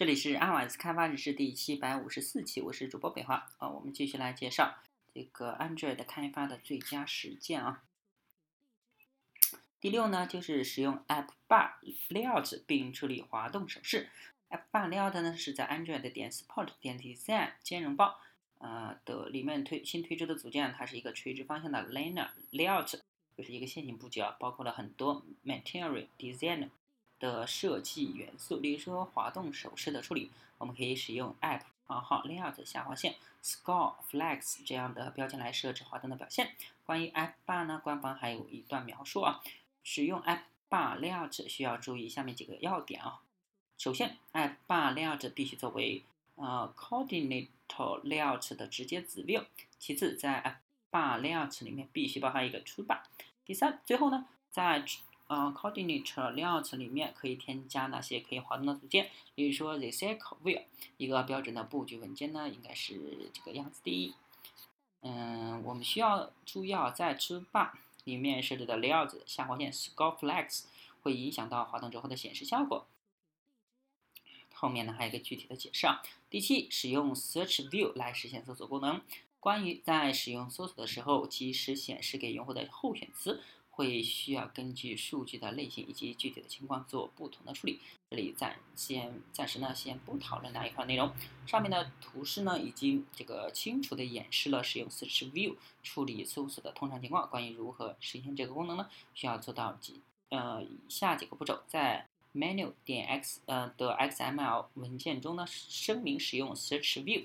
这里是阿瓦斯开发日志第七百五十四期，我是主播北华啊。我们继续来介绍这个 Android 开发的最佳实践啊。第六呢，就是使用 App Bar Layout 并处理滑动手势。App Bar Layout 呢是在 Android 点 Support 点 Design 兼容包呃的里面推新推出的组件，它是一个垂直方向的 Linear Layout，就是一个线性布局啊，包括了很多 Material Design。的设计元素，例如说滑动手势的处理，我们可以使用 App 括号 Layout 下划线 score Flex 这样的标签来设置滑动的表现。关于 App Bar 呢，官方还有一段描述啊，使用 App Bar Layout 需要注意下面几个要点啊。首先，App Bar Layout 必须作为呃 Coordinator Layout 的直接子 view。其次，在 App Bar Layout 里面必须包含一个 Toolbar。第三，最后呢，在呃，Coordinator Layout 里面可以添加那些可以滑动的组件，比如说 Recycle View，一个标准的布局文件呢，应该是这个样子的。嗯，我们需要注意啊，在 t o b a 里面设置的 Layout 下划线 Scroll Flex 会影响到滑动之后的显示效果。后面呢还有一个具体的解释啊。第七，使用 Search View 来实现搜索功能。关于在使用搜索的时候及时显示给用户的候选词。会需要根据数据的类型以及具体的情况做不同的处理。这里暂先暂时呢，先不讨论那一块内容。上面的图示呢，已经这个清楚的演示了使用 Search View 处理搜索的通常情况。关于如何实现这个功能呢，需要做到几呃以下几个步骤：在 Menu 点 x 呃的 XML 文件中呢，声明使用 Search View；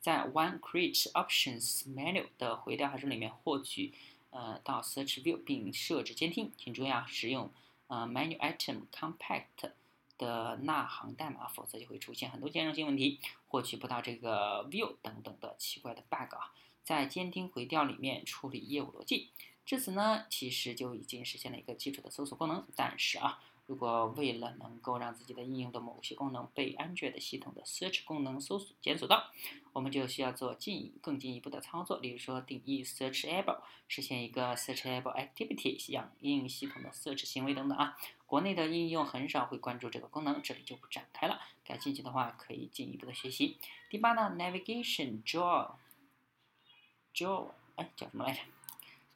在 One Create Options Menu 的回调函数里面获取。呃，到 Search View 并设置监听，请注意啊，使用呃 Menu Item Compact 的那行代码，否则就会出现很多兼容性问题，获取不到这个 View 等等的奇怪的 bug 啊。在监听回调里面处理业务逻辑，至此呢，其实就已经实现了一个基础的搜索功能，但是啊。如果为了能够让自己的应用的某些功能被 Android 系统的 Search 功能搜索检索到，我们就需要做进更进一步的操作，例如说定义 Searchable，实现一个 Searchable Activity，响应系统的 Search 行为等等啊。国内的应用很少会关注这个功能，这里就不展开了。感兴趣的话可以进一步的学习。第八呢，Navigation Draw，Draw，哎叫什么来着？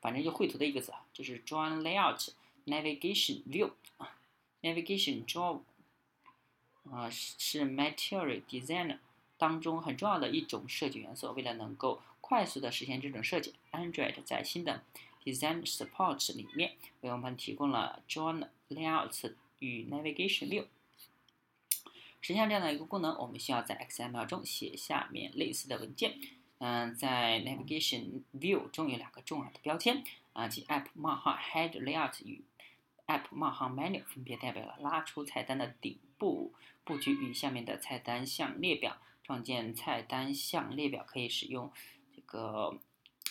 反正就绘图的一个字啊，就是 Draw Layout Navigation View 啊。Navigation Draw，啊是 Material Design 当中很重要的一种设计元素。为了能够快速的实现这种设计，Android 在新的 Design Support 里面为我们提供了 Draw Layout 与 Navigation 六。实现这样的一个功能，我们需要在 XML 中写下面类似的文件。嗯，在 Navigation View 中有两个重要的标签啊，即 App 冒号 Head Layout 与 App 冒号 Menu 分别代表了拉出菜单的顶部布局与下面的菜单项列表。创建菜单项列表可以使用这个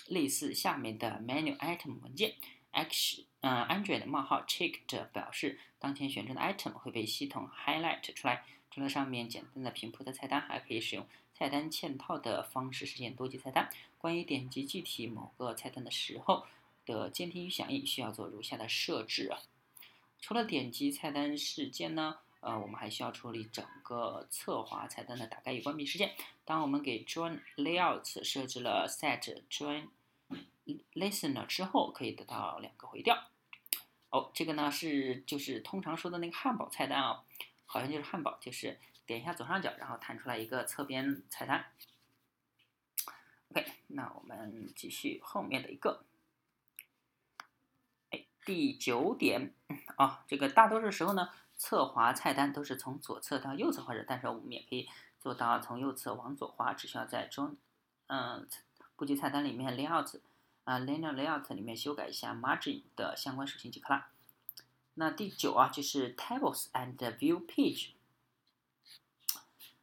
类似下面的 Menu Item 文件。action 呃 Android 冒号 Checked 表示当前选中的 Item 会被系统 Highlight 出来。除了上面简单的平铺的菜单，还可以使用菜单嵌套的方式实现多级菜单。关于点击具体某个菜单的时候的监听与响应，需要做如下的设置啊。除了点击菜单事件呢，呃，我们还需要处理整个侧滑菜单的打开与关闭事件。当我们给 Join Layout 设置了 Set Join Listener 之后，可以得到两个回调。哦，这个呢是就是通常说的那个汉堡菜单啊，好像就是汉堡，就是点一下左上角，然后弹出来一个侧边菜单。OK，那我们继续后面的一个。第九点啊，这个大多数时候呢，侧滑菜单都是从左侧到右侧滑的，但是我们也可以做到从右侧往左滑，只需要在中嗯布局菜单里面 layout 啊 linear layout 里面修改一下 margin 的相关属性即可了。那第九啊，就是 tables and view page。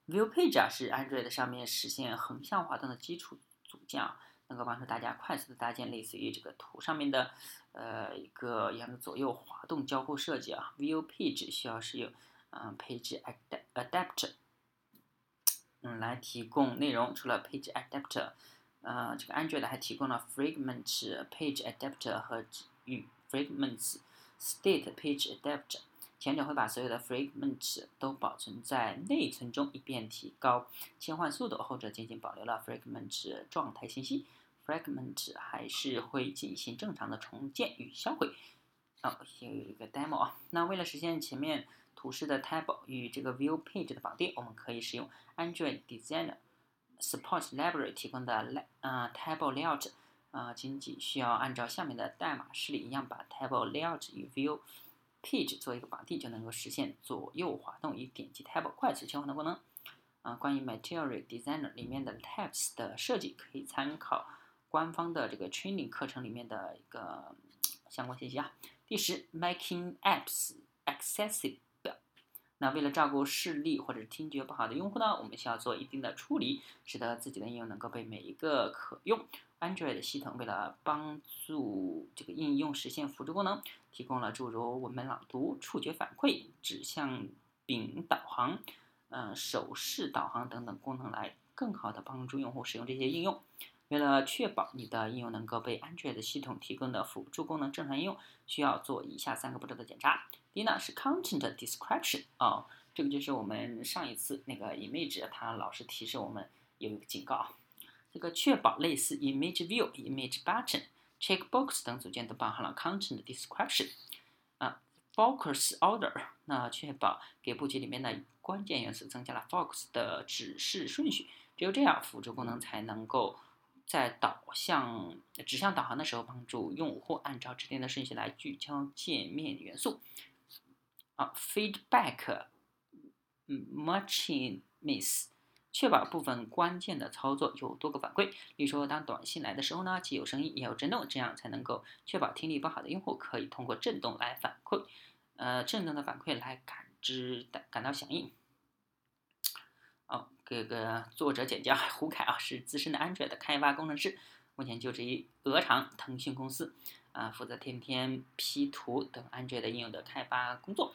view page 啊是 Android 上面实现横向滑动的基础组件啊。能够帮助大家快速的搭建类似于这个图上面的，呃，一个沿着左右滑动交互设计啊。View Page 需要使用嗯 Page Adapter，嗯，来提供内容。除了 Page Adapter，呃，这个 Android 还提供了 Fragment Page Adapter 和与 Fragments State Page Adapter。前者会把所有的 fragment 都保存在内存中，以便提高切换速度；后者仅仅保留了 fragment 状态信息，fragment 还是会进行正常的重建与销毁。哦，先有一个 demo 啊。那为了实现前面图示的 table 与这个 view page 的绑定，我们可以使用 Android Designer Support Library 提供的呃 table layout。呃，仅仅需要按照下面的代码示例一样，把 table layout 与 view page 做一个绑定，就能够实现左右滑动与点击 table 快速切换的功能。啊，关于 Material Designer 里面的 tabs 的设计，可以参考官方的这个 training 课程里面的一个相关信息啊。第十，making apps accessible。那为了照顾视力或者听觉不好的用户呢，我们需要做一定的处理，使得自己的应用能够被每一个可用。Android 系统为了帮助这个应用实现辅助功能，提供了诸如文本朗读、触觉反馈、指向柄导航、嗯手势导航等等功能，来更好的帮助用户使用这些应用。为了确保你的应用能够被 Android 系统提供的辅助功能正常应用，需要做以下三个步骤的检查。第一呢是 Content Description，哦，这个就是我们上一次那个 Image，它老是提示我们有一个警告，这个确保类似 Image View、Image Button、Checkbox 等组件都包含了 Content Description。啊，Focus Order，那确保给布局里面的关键元素增加了 Focus 的指示顺序，只有这样，辅助功能才能够。在导向指向导航的时候，帮助用户按照指定的顺序来聚焦界面元素。啊，feedback 嗯 matching miss，确保部分关键的操作有多个反馈。例如说，当短信来的时候呢，既有声音也有震动，这样才能够确保听力不好的用户可以通过震动来反馈，呃，震动的反馈来感知感感到响应。这个作者简介胡凯啊，是资深的 Android 的开发工程师，目前就职于鹅厂腾讯公司，啊，负责天天 P 图等 Android 应用的开发工作。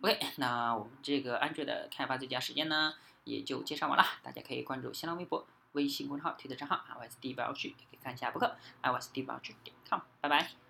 OK，那我们这个 Android 的开发最佳时间呢，也就介绍完了。大家可以关注新浪微博、微信公众号、推特账号 iOS 第一宝区，也可以看一下博客 iOS 第一宝区点 com。拜拜。